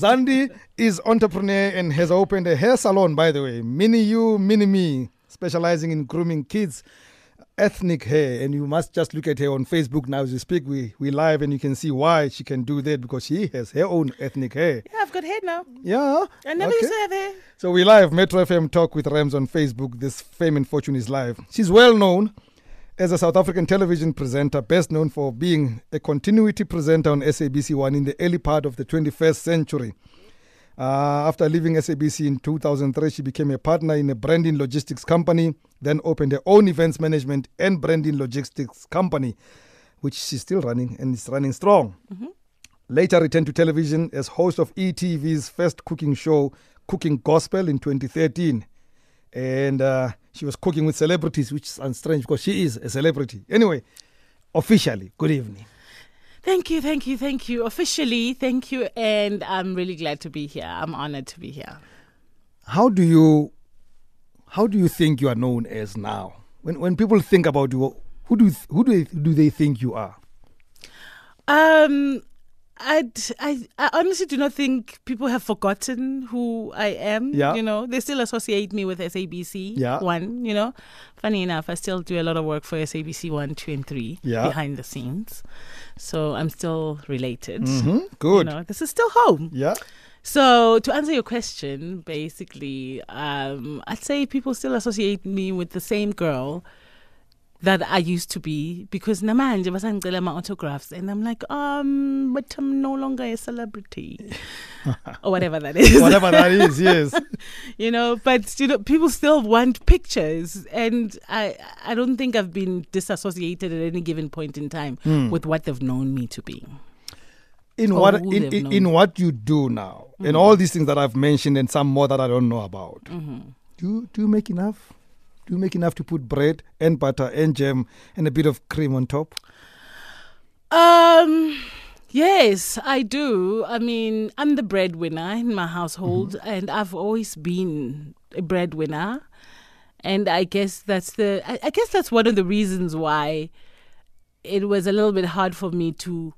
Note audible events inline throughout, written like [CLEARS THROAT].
Zandi is entrepreneur and has opened a hair salon, by the way, Mini You, Mini Me, specializing in grooming kids ethnic hair. And you must just look at her on facebook now as we speak. We we live and you can see why she can do that because she has her own ethnic hair. Yeah, I've got hair now. yeah? I never okay. used to have hair. so we live metro fm talk with rams on facebook. This fame and fortune is live. She's well known as a south african television presenter best known for being a continuity presenter on sabc1 in the early part of the 21st century uh, after leaving SABC in 2003, she became a partner in a branding logistics company, then opened her own events management and branding logistics company, which she's still running and is running strong. Later returned to television as host of ETV's first cooking show, Cooking Gospel, in 2013. And uh, she was cooking with celebrities, which is strange because she is a celebrity. Anyway, officially, good evening. Thank you, thank you, thank you. Officially, thank you, and I'm really glad to be here. I'm honored to be here. how do you how do you think you are known as now when when people think about you who do who do they, do they think you are Um, I'd, I, I honestly do not think people have forgotten who I am. Yeah. You know, they still associate me with SABC Yeah. 1, you know. Funny enough, I still do a lot of work for SABC 1, 2, and 3 Yeah. behind the scenes. So I'm still related. hmm You good know, this is still home. yeah So to answer your question, basically, um, I'd say people still associate me with the same girl that I used to be because namanje basangicela my autographs and I'm like, um, but I'm no longer a celebrity [LAUGHS] or whatever that is. whatever that is [LAUGHS] yes you know, but you know, people still want pictures, and I I don't think I've been disassociated at any given point in time Hmm. with what they've known me to be. in what in, in, in what you do now and all these things that I've mentioned and some more that I don't know about Mm-hmm. do do you make enough do you make enough to put bread and butter and jam and a bit of cream on top Um, yes, I do. I mean, I'm the breadwinner in my household, and I've always been a breadwinner. And I guess that's the. I, I guess that's one of the reasons why it was a little bit hard for me to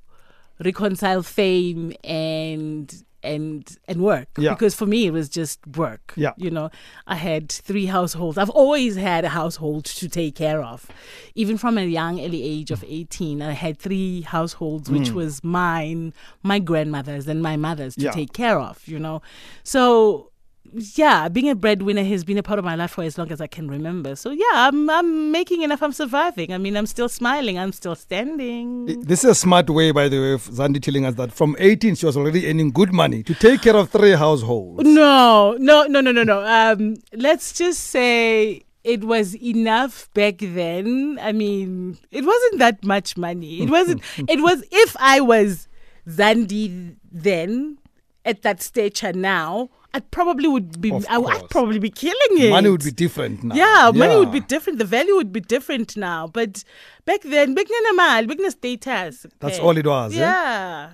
reconcile fame and and and work Yeah. because for me it was just work Yeah. you know i had three households i've always had a household to take care of even from a young early age of 18 i had three households which mm. was mine my grandmother's and my mother's to Yeah. take care of you know so yeah, being a breadwinner has been a part of my life for as long as I can remember. So yeah, I'm I'm making enough. I'm surviving. I mean, I'm still smiling. I'm still standing. This is a smart way, by the way, of Zandi telling us that from 18 she was already earning good money to take care of three households. No, no, no, no, no, no. Um, let's just say it was enough back then. I mean, it wasn't that much money. It [LAUGHS] wasn't. it was if I was Zandi then at that stature now, I probably would be. I. I'd probably be killing it. Money would be different now. Yeah, money would be different. The value would be different now. But back then, big mal, big status. That's all it was, eh? Yeah.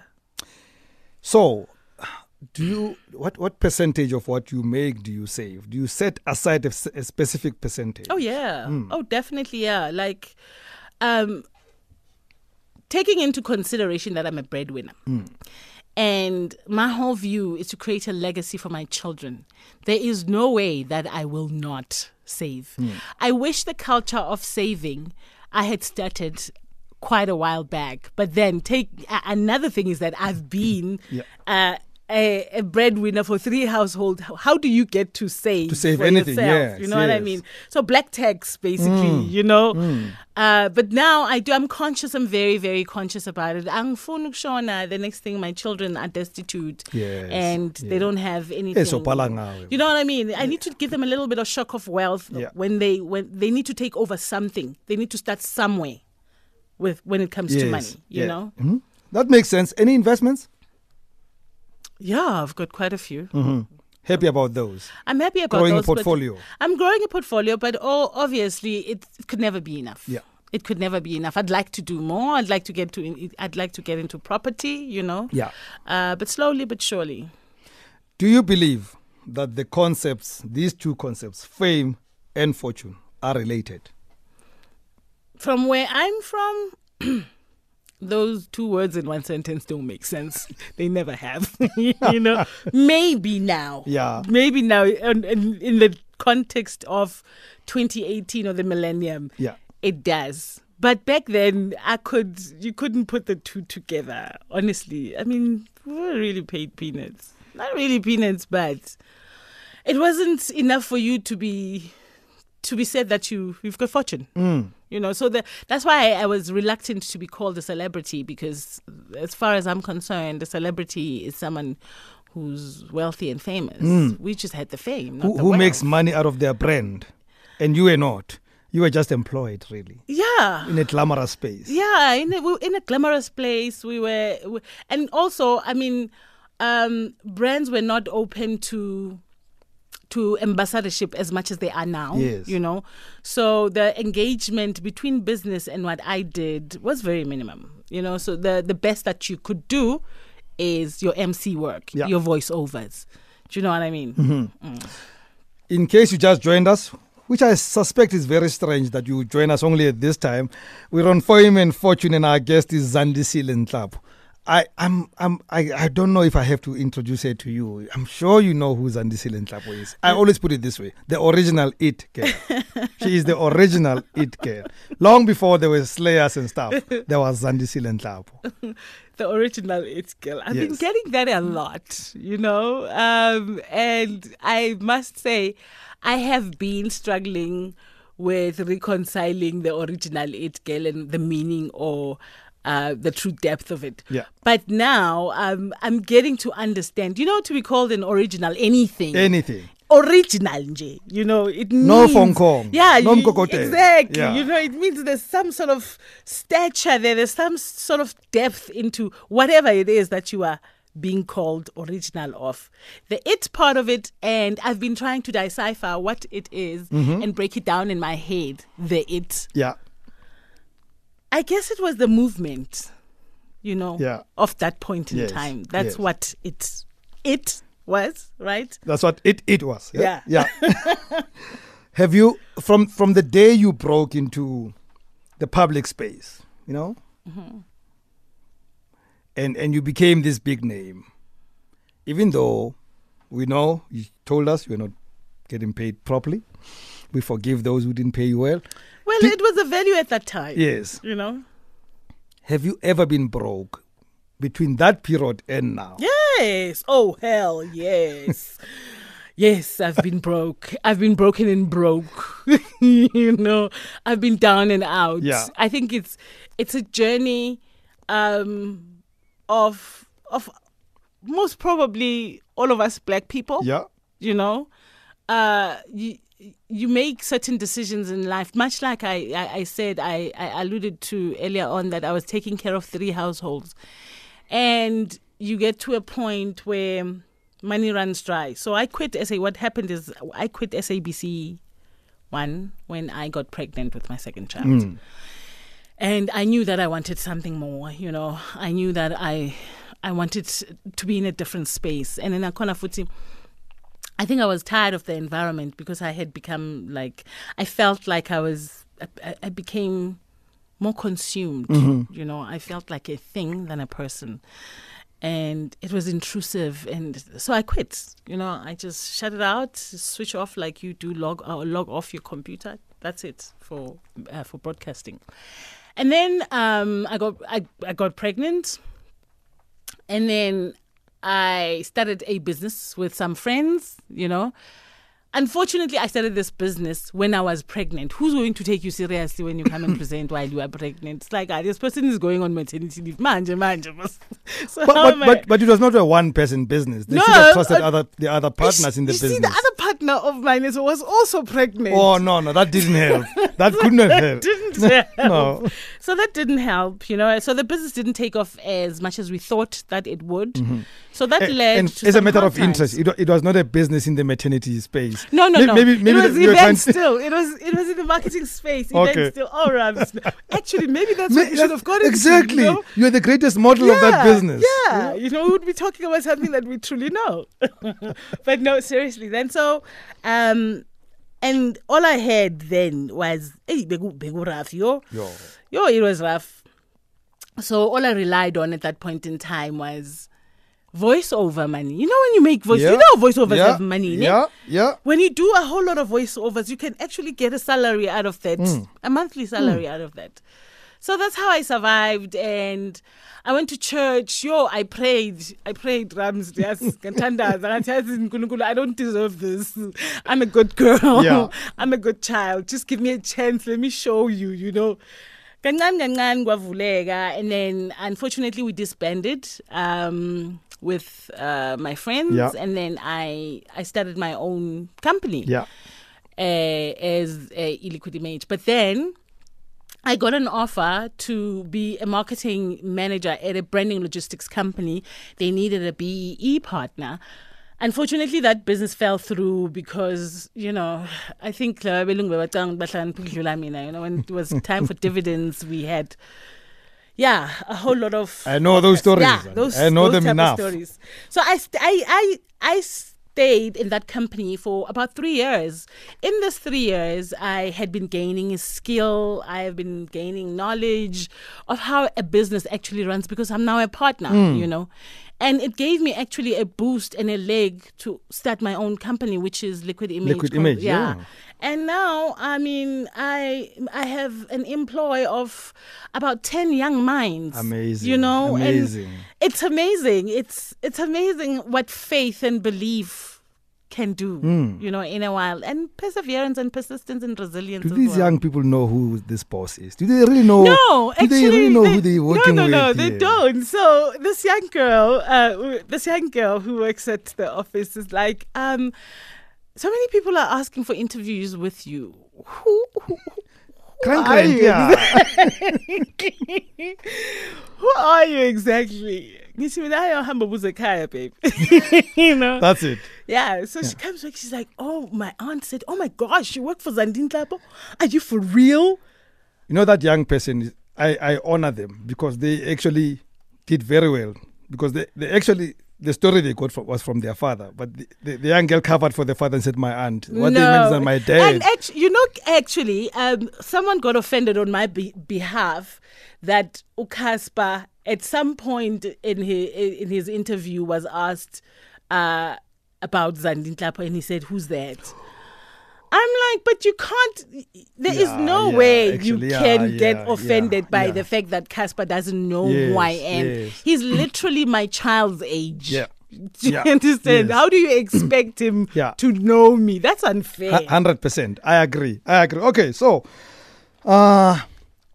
So, do you what what percentage of what you make do you save? Do you set aside a specific percentage? Oh yeah. Oh definitely yeah. Like um taking into consideration that I'm a breadwinner. And my whole view is to create a legacy for my children. There is no way that I will not save. I wish the culture of saving I had started quite a while back. But then take another thing is that I've been Yeah. uh, a, a breadwinner for three households. How, do you get to save To save anything, yourself? yes, you know what I mean? So black tax, basically, you know. Uh, but now I do. I'm conscious. I'm very, very conscious about it. Angifuni ukushona, The next thing, my children are destitute, Yes, and they don't have anything. You know what I mean? I need to give them a little bit of shock of wealth Yeah. when they when they need to take over something. They need to start somewhere with when it comes to money. You yeah. know? Mhm. That makes sense. Any investments? Yeah, I've got quite a few. hmm Happy about those. I'm happy about Growing a those, but portfolio. I'm growing a portfolio, but oh, obviously it, it could never be enough. Yeah. It could never be enough. I'd like to do more. I'd like to get to. I'd like to get into property. You know. Yeah. Uh, but slowly but surely. Do you believe that the concepts, these two concepts, fame and fortune, are related? From where I'm from, [CLEARS THROAT] those two words in one sentence don't make sense. [LAUGHS] they never have. [LAUGHS] [LAUGHS] you know, maybe now. Yeah. Maybe now, in, in, in the context of 2018 or the millennium, Yeah. it does. But back then, I could you couldn't put the two together. Honestly, I mean, we were really paid peanuts. Not really peanuts, but it wasn't enough for you to be to be said that you you've got fortune. Mm. You know, so the, that's why I, I was reluctant to be called a celebrity because, as far as I'm concerned, a celebrity is someone who's wealthy and famous. We just had the fame, not Who, the who makes money out of their brand, and you were not. You were just employed, really, Yeah, in a glamorous space. Yeah, in a, in a glamorous place. We were, we- and also, I mean, um, brands were not open to to ambassadorship as much as they are now. Yes. you know, so the engagement between business and what I did was very minimum. You know, so the the best that you could do is your MC work, Yeah. your voiceovers. Do you know what I mean? Mm-hmm. Mm. In case you just joined us, which I suspect is very strange that you join us only at this time, we're on Fame and Fortune, and our guest is Zandile Nhlapo. I, I'm, I'm, I, I don't know if I have to introduce her to you. I'm sure you know who Zandile Nhlapo is. I always put it this way: the original It Girl. [LAUGHS] she is the original It Girl. Long before there were Slayers and stuff, there was Zandile Nhlapo. [LAUGHS] the original It Girl. I've been getting that a lot, you know. Um, and I must say, I have been struggling with reconciling the original It Girl and the meaning or uh, the true depth of it. Yeah. But now um, I'm getting to understand. You know, to be called an original anything. Anything. Original, nje, you know, it means No phone call. Yeah, No you- exactly. Yeah. You know, it means there's some sort of stature there. There's some sort of depth into whatever it is that you are being called original of. The it part of it, and I've been trying to decipher what it is Mm-hmm. and break it down in my head. The it. Yeah. I guess it was the movement, you know, Yeah. of that point in Yes, time. That's yes. what it it was, right? That's what it, it was. Yeah. Yeah. [LAUGHS] Have you from from the day you broke into the public space, you know, Mm-hmm. and and you became this big name, even though we know you told us you're not getting paid properly. We forgive those who didn't pay you well. Well, Did- it was a value at that time. Yes. You know? Have you ever been broke between that period and now? Yes. Oh hell, yes. [LAUGHS] yes, I've been broke. I've been broken and broke. [LAUGHS] you know, I've been down and out. Yeah. I think it's it's a journey um of of most probably all of us black people. Yeah. You know, uh you you make certain decisions in life much like I, I, I said I, I alluded to earlier on that I was taking care of three households and you get to a point where money runs dry. So I quit SA. What happened is I quit SABC one when I got pregnant with my second child. Hmm. And I knew that I wanted something more, you know. I knew that I I wanted to be in a different space. And in Akona Futi, I think I was tired of the environment because I had become like I felt like I was I, I became more consumed. You know, I felt like a thing than a person. And it was intrusive, and so I quit. You know, I just shut it out, switch off like you do, log uh, log off your computer. That's it for uh, for broadcasting. And then um, I got I, I got pregnant, and then I started a business with some friends. You know, unfortunately, I started this business when I was pregnant. Who's going to take you seriously when you come and [LAUGHS] present while you are pregnant? It's like ah, this person is going on maternity leave. Manje, manje. [LAUGHS] So But, but, but, but it was not a one person business. They No, should have trusted uh, other the other partners in the you business. see, the other partner of mine is, was also pregnant. Oh no, no, that didn't help. That [LAUGHS] couldn't have helped. didn't help. No. So that didn't help, you know. So the business didn't take off as much as we thought that it would. So that led and to as a matter of interest, it, it was not a business in the maternity space. No, no, May- no. Maybe, maybe it was you trying still. It was it was in the marketing space. Okay. Still. All right. [LAUGHS] Actually, maybe that's what we should have got into, Exactly. You know? You're the greatest model of that business. Yeah, you know, we would be talking about something that we truly know. [LAUGHS] but no, seriously. Then so, um, and all I had then was, hey, begu, begu rough, yo. Yo. Yo, it was rough. so all I relied on at that point in time was voiceover money. You know when you make voice, Yeah. you know voiceovers yeah, have money. ne? Yeah, yeah. When you do a whole lot of voiceovers, you can actually get a salary out of that, Hmm. a monthly salary out of that. So that's how I survived. And I went to church. Yo, I prayed. I prayed, Rams. Yes, [LAUGHS] I don't deserve this. I'm a good girl. Yeah. [LAUGHS] I'm a good child. Just give me a chance. Let me show you, you know. Kancane kancane kwavuleka. And then, unfortunately, we disbanded. Um, with uh, my friends, Yeah. and then I I started my own company Yeah. uh, as a illiquid image. But then I got an offer to be a marketing manager at a branding logistics company. They needed a BEE partner. Unfortunately, that business fell through because, you know, I think uh, belungu bebacanga ukuthi bahlakaniphile ukudlula mina, you know, when it was time for [LAUGHS] dividends, we had, yeah, a whole lot of I know those stories. yeah, those, I know those them enough. Stories. So I, st- I, I, I stayed in that company for about three years. In this three years, I had been gaining skill. I have been gaining knowledge of how a business actually runs because I'm now a partner. Hmm. You know. And it gave me actually a boost and a leg to start my own company, which is Liquid Image. Liquid Image, yeah. And now, I mean, I I have an employ of about ten young minds. Amazing, You know, amazing. and it's amazing. It's it's amazing what faith and belief can do. Hmm. You know, in a while, and perseverance and persistence and resilience. Do these well. young people know who this boss is? Do they really know? No, do actually, they really know who they- they're working no, with? no, no, they don't. So this young girl, uh, this young girl who works at the office is like, um, so many people are asking for interviews with you. Who, who, Crank, are you? yeah. [LAUGHS] who are you exactly? Ngithi mina ayohamba ubuze ekhaya, babe. [LAUGHS] you know. That's it. Yeah, so she comes back. She's like, "Oh, my aunt said, oh my gosh, you work for Zandi Nhlapo? Are you for real?" You know that young person. is- I I honor them because they actually did very well because they they actually. The story they got from, was from their father, but the, the, the young girl covered for the father and said, "My aunt." What they meant is that my dad. And actually, you know, actually, um, someone got offended on my be- behalf that uCasper at some point in his in his interview was asked uh, about Zandi Nhlapo, and he said, "Who's that?" I'm like, but you can't. There is Yeah, no yeah, way actually, you yeah, can get offended by the fact that Casper doesn't know who I am. yes. He's literally my child's age. Yeah. [LAUGHS] Do you understand? yes. How do you expect him [CLEARS THROAT] to know me? That's unfair. Hundred percent. I agree. I agree. Okay, so uh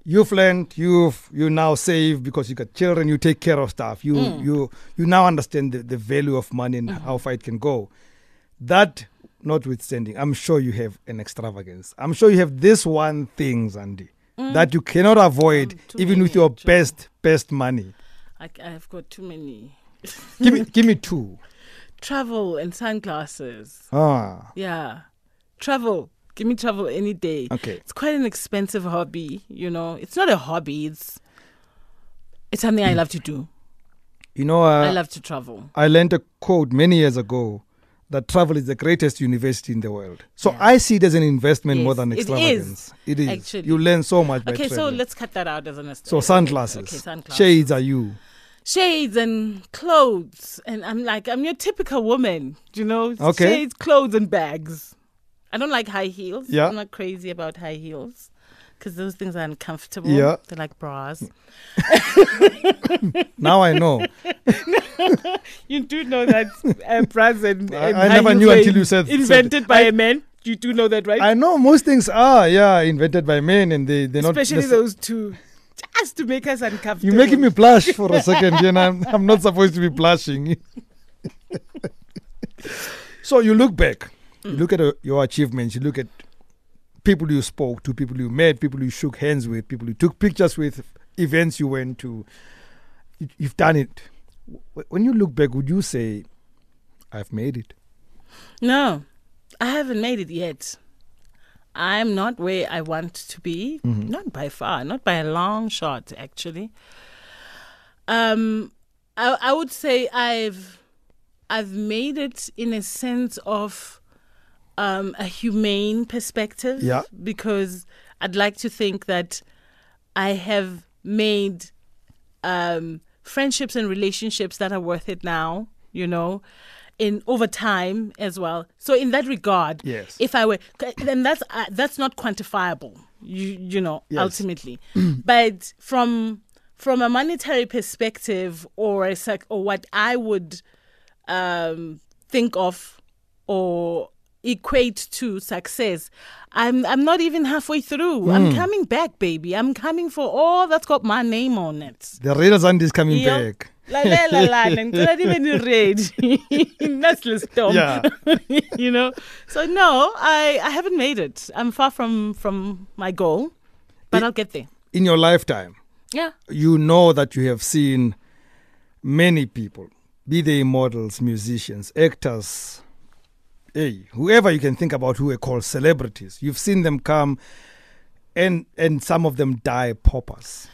you've learned, you've you now save because you got children, you take care of stuff. You Mm. you you now understand the, the value of money and Mm-hmm. how far it can go. That notwithstanding, I'm sure you have an extravagance. I'm sure you have this one thing, Andy, that you cannot avoid Um, even with your best best money. I, I've got too many. Give me [LAUGHS] give me two. Travel and sunglasses. Ah. Yeah. Travel. Give me travel any day. Okay. It's quite an expensive hobby, you know. It's not a hobby, it's it's something I love to do. You know uh, I love to travel. I learned a quote many years ago that travel is the greatest university in the world. So Yeah. I see it as an investment more Yes, than it is, extravagance. It is. actually. You learn so much by Okay, so let's cut that out as an so sunglasses, Okay, sunglasses. shades are you. Shades and clothes. And I'm like, I'm your typical woman, you know? Okay. Shades, clothes, and bags. I don't like high heels. Yeah. I'm not crazy about high heels because those things are uncomfortable. Yeah. They're like bras. [LAUGHS] Now I know. [LAUGHS] You do know that uh, bras and, I- and I high never knew until you said- invented said- by I- a man. You do know that, right? I know most things are yeah invented by men and they they're not. Especially those two, just to make us uncomfortable. You're making me blush for a second, and I'm I'm not supposed to be blushing. [LAUGHS] so you look back, you look at uh, your achievements, you look at people you spoke to, people you met, people you shook hands with, people you took pictures with, events you went to. You, you've done it. Wh- When you look back, would you say, "I've made it"? No, I haven't made it yet. I'm not where I want to be. Not by far, not by a long shot, actually. Um, I, I would say I've I've made it in a sense of um, a humane perspective. Yeah. Because I'd like to think that I have made um, friendships and relationships that are worth it now. You know, in over time as well. So in that regard, Yes. if I were, then that's uh, that's not quantifiable. You you know Yes. ultimately, [CLEARS THROAT] but from from a monetary perspective or a sec- or what I would um, think of or equate to success. I'm I'm not even halfway through. I'm hmm. coming back, baby. I'm coming for all that's got my name on it. The real Zandi is coming Yo. back. lalela lana ngicela nibe ni-ready nasilestorm Yeah. [LAUGHS] you know so no I, I haven't made it i'm far from from my goal but It- i'll get there In your lifetime, yeah you know that you have seen many people, be they models, musicians, actors, hey, whoever you can think about who are called celebrities. You've seen them come and and some of them die paupers.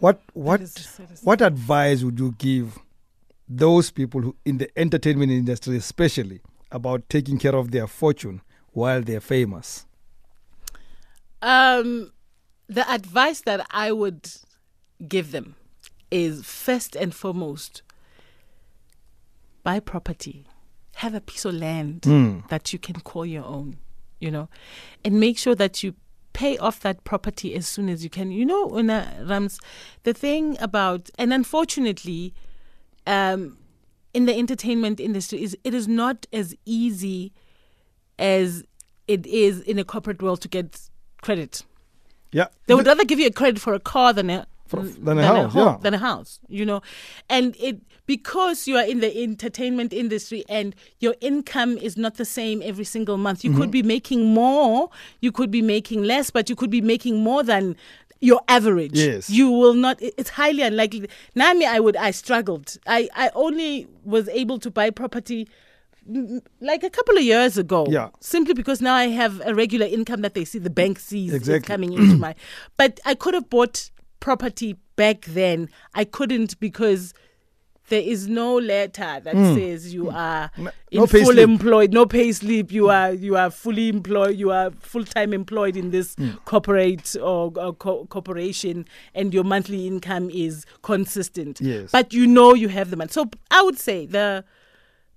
What what That is- that is- what advice would you give those people who in the entertainment industry especially about taking care of their fortune while they're famous? Um, the advice that I would give them is first and foremost buy property, have a piece of land that you can call your own, you know, and make sure that you pay off that property as soon as you can. You know, Una Rams, the thing about, and unfortunately, um, in the entertainment industry, is it is not as easy as it is in a corporate world to get credit. Yeah. They would rather give you a credit for a car than a For- than a house, home- yeah. than a house. You know, and it because you are in the entertainment industry and your income is not the same every single month. You Mm-hmm. could be making more, you could be making less, but you could be making more than your average. Yes. You will not. It's highly unlikely. Nami, I would. I struggled. I I only was able to buy property. mm, Like a couple of years ago, Yeah. Simply because now I have a regular income that they see, the bank sees Exactly. coming into my. But I could have bought property back then. I couldn't because there is no letter that hmm. says you hmm. are No- in no full employed, no pay slip. You are you are fully employed. You are full time employed in this hmm. corporate or, or co- corporation, and your monthly income is consistent. Yes. but you know you have the money. So I would say the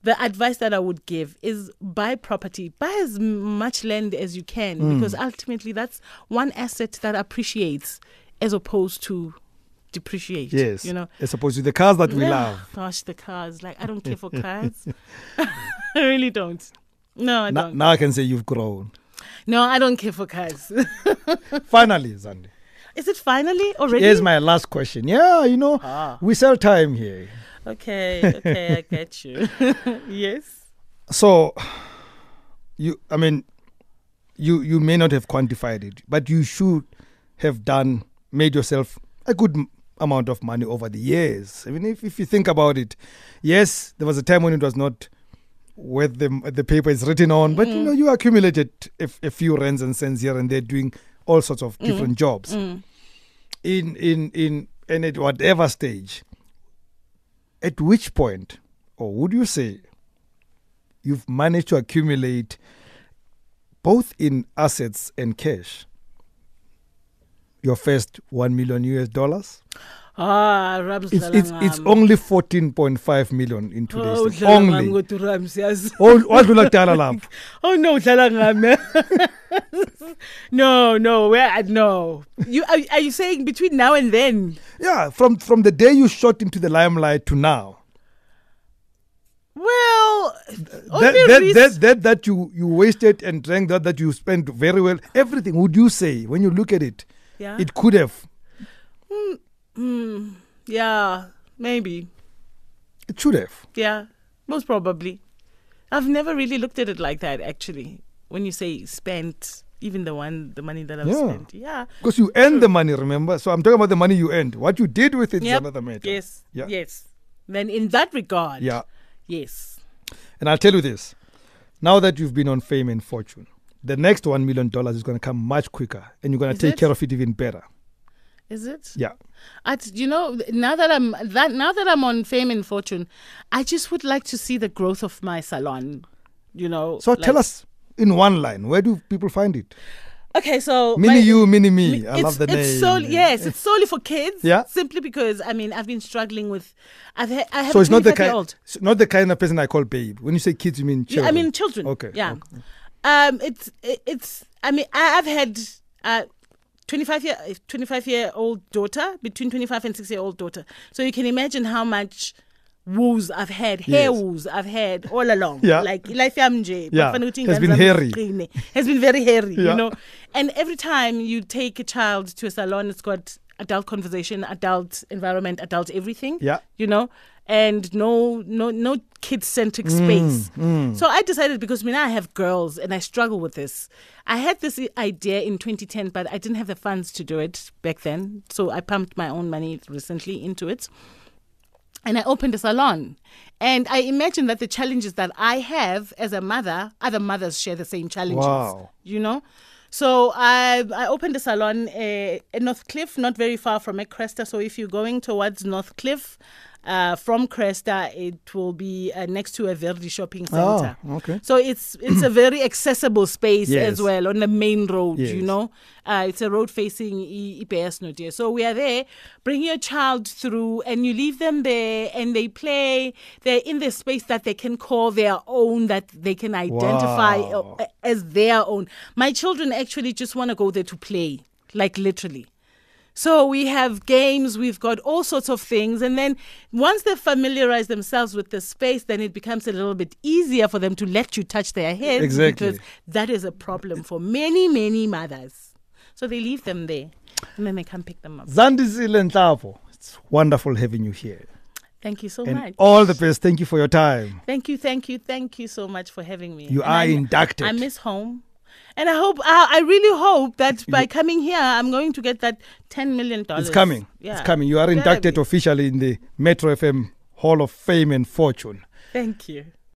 the advice that I would give is buy property, buy as much land as you can, Hmm. because ultimately that's one asset that appreciates as opposed to depreciate. Yes. you know. As opposed to the cars that we love. [LAUGHS] Gosh, the cars. Like I don't care for [LAUGHS] cars. [LAUGHS] I really don't. No, I Now, don't. now I can say you've grown. No, I don't care for cars. Finally, Zandi. Is it finally already? Here's my last question. Yeah, you know, Ah. we sell time here. Okay, okay, I get you. yes. So, you, I mean, you you may not have quantified it, but you should have done made yourself a good amount of money over the years. I mean, if if you think about it, yes, there was a time when it was not worth the the paper is written on, but you know, you accumulated a few rands and cents here and there, doing all sorts of different jobs. Mm. in in in and at whatever stage at which point or would you say you've managed to accumulate both in assets and cash your first 1 million US dollars Ah, Rams it's it's, it's only 14.5 million in today's Oh, ngami only kodwa Rams, yazi. Oh, wadlula kudala lapho Oh no, udlala ngami. [LAUGHS] no, no, where no. You are, are you saying between now and then? yeah from from the day you shot into the limelight to now Well, that, that, that, that, that you, you wasted and drank that that you spent very well everything would you say when you look at it yeah. it could have Hmm. yeah, maybe. it should have Yeah, most probably. I've never really looked at it like that actually. When you say spent, even the one the money that I've Yeah. spent. Yeah. because you earned the money remember so i'm talking about the money you earned what you did with it is Yep. another matter Yes. Yeah. Yes. Then in that regard. yeah Yes. and i'll tell you this now that you've been on fame and fortune the next one million dollars is going to come much quicker and you're going to take it? care of it even better Is it? yeah I, you know, now that I'm that now that I'm on fame and fortune, I just would like to see the growth of my salon. You know. so like- tell us in one line where do people find it Okay, so Mini my- you, mini me. I love the it's name. Solely, yes, it's solely for kids. Yeah. Simply because I mean I've been struggling with. I've had, I have So it's not the kind, not the kind of person I call babe. When you say kids, you mean children. I mean children. Okay, Yeah. okay. Um. It's it, it's. I mean I've had uh. 25 year 25 year old daughter between 25 and 6 year old daughter so you can imagine how much woos I've had hair Yes. woos I've had all along Yeah. like life nje, Yeah, has been hairy. has been very hairy Yeah. you know and every time you take a child to a salon it's got adult conversation adult environment adult everything Yeah. you know and no no no kid centric Mm, space so i decided because I mean i have girls and i struggle with this i had this idea in 2010 but i didn't have the funds to do it back then so i pumped my own money recently into it and I opened a salon. And I imagine that the challenges that I have as a mother, other mothers share the same challenges. Wow. You know? So I I opened a salon uh, at Northcliff, not very far from Cresta. So if you're going towards Northcliff, uh, from Cresta, it will be uh, next to a Verdi shopping Oh, center. okay. So it's it's a [CLEARS THROAT] very accessible space Yes. as well on the main road. You know, uh, it's a road facing IPS Nodia. So we are there. Bring your child through, and you leave them there, and they play. They're in the space that they can call their own, that they can identify Wow. uh, as their own. My children actually just want to go there to play, like literally. So we have games, we've got all sorts of things. And then once they familiarize themselves with the space, then it becomes a little bit easier for them to let you touch their heads. Exactly. Because that is a problem for many, many mothers. So they leave them there and then they come pick them up. Zandizile Nhlapo, it's wonderful having you here. Thank you so and much. all the best. Thank you for your time. Thank you, thank you, thank you so much for having me. You And are I- inducted. I miss home. And I hope, I, I really hope that by coming here, I'm going to get that $10 million. It's coming. Yeah. It's coming. You are inducted officially in the Metro FM Hall of Fame and Fortune. Thank you.